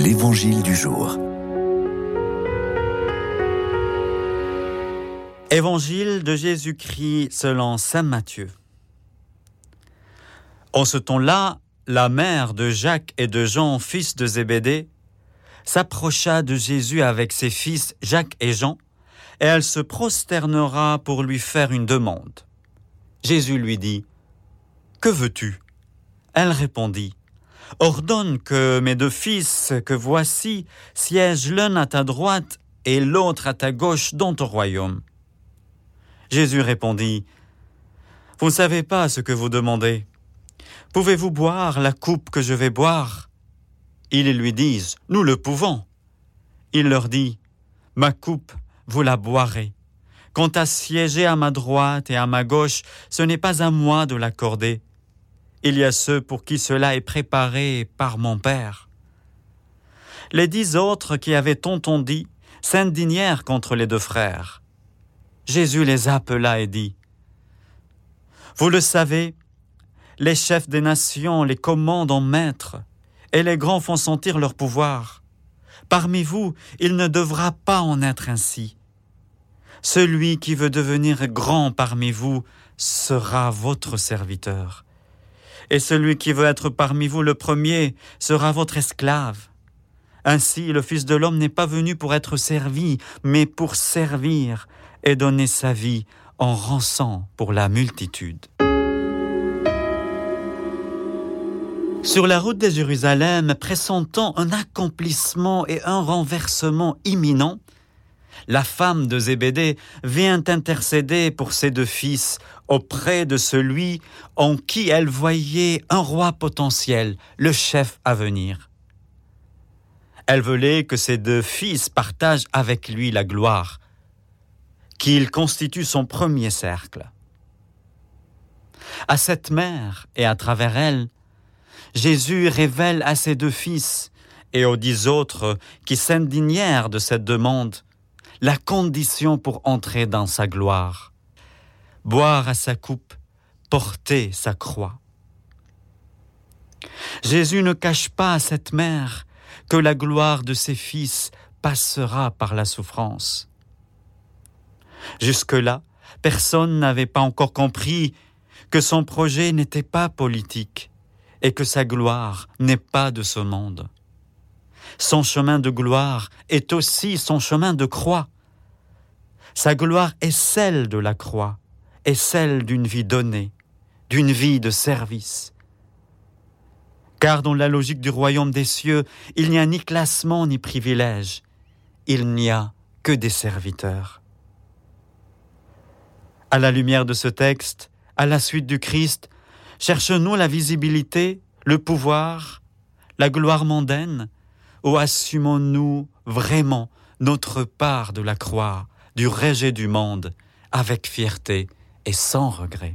L'Évangile du jour. Évangile de Jésus-Christ selon Saint Matthieu. En ce temps-là, la mère de Jacques et de Jean, fils de Zébédée, s'approcha de Jésus avec ses fils Jacques et Jean, et elle se prosternera pour lui faire une demande. Jésus lui dit, Que veux-tu? Elle répondit, Ordonne que mes deux fils que voici siègent l'un à ta droite et l'autre à ta gauche dans ton royaume. Jésus répondit, Vous ne savez pas ce que vous demandez. Pouvez-vous boire la coupe que je vais boire? Ils lui disent, Nous le pouvons. Il leur dit, Ma coupe, vous la boirez. Quant à siéger à ma droite et à ma gauche, ce n'est pas à moi de l'accorder. Il y a ceux pour qui cela est préparé par mon Père. Les dix autres qui avaient entendu s'indignèrent contre les deux frères. Jésus les appela et dit, Vous le savez, les chefs des nations les commandent en maître, et les grands font sentir leur pouvoir. Parmi vous, il ne devra pas en être ainsi. Celui qui veut devenir grand parmi vous sera votre serviteur. Et celui qui veut être parmi vous le premier sera votre esclave. Ainsi, le Fils de l'homme n'est pas venu pour être servi, mais pour servir et donner sa vie en rançon pour la multitude. Sur la route de Jérusalem, pressentant un accomplissement et un renversement imminent, la femme de Zébédée vient intercéder pour ses deux fils auprès de celui en qui elle voyait un roi potentiel, le chef à venir. Elle voulait que ses deux fils partagent avec lui la gloire, qu'il constitue son premier cercle. À cette mère et à travers elle, Jésus révèle à ses deux fils et aux dix autres qui s'indignèrent de cette demande la condition pour entrer dans sa gloire, boire à sa coupe, porter sa croix. Jésus ne cache pas à cette mère que la gloire de ses fils passera par la souffrance. Jusque-là, personne n'avait pas encore compris que son projet n'était pas politique et que sa gloire n'est pas de ce monde. Son chemin de gloire est aussi son chemin de croix. Sa gloire est celle de la croix, est celle d'une vie donnée, d'une vie de service. Car dans la logique du royaume des cieux, il n'y a ni classement ni privilège, il n'y a que des serviteurs. À la lumière de ce texte, à la suite du Christ, cherchons-nous la visibilité, le pouvoir, la gloire mondaine, ou assumons-nous vraiment notre part de la croix, du rejet du monde, avec fierté et sans regret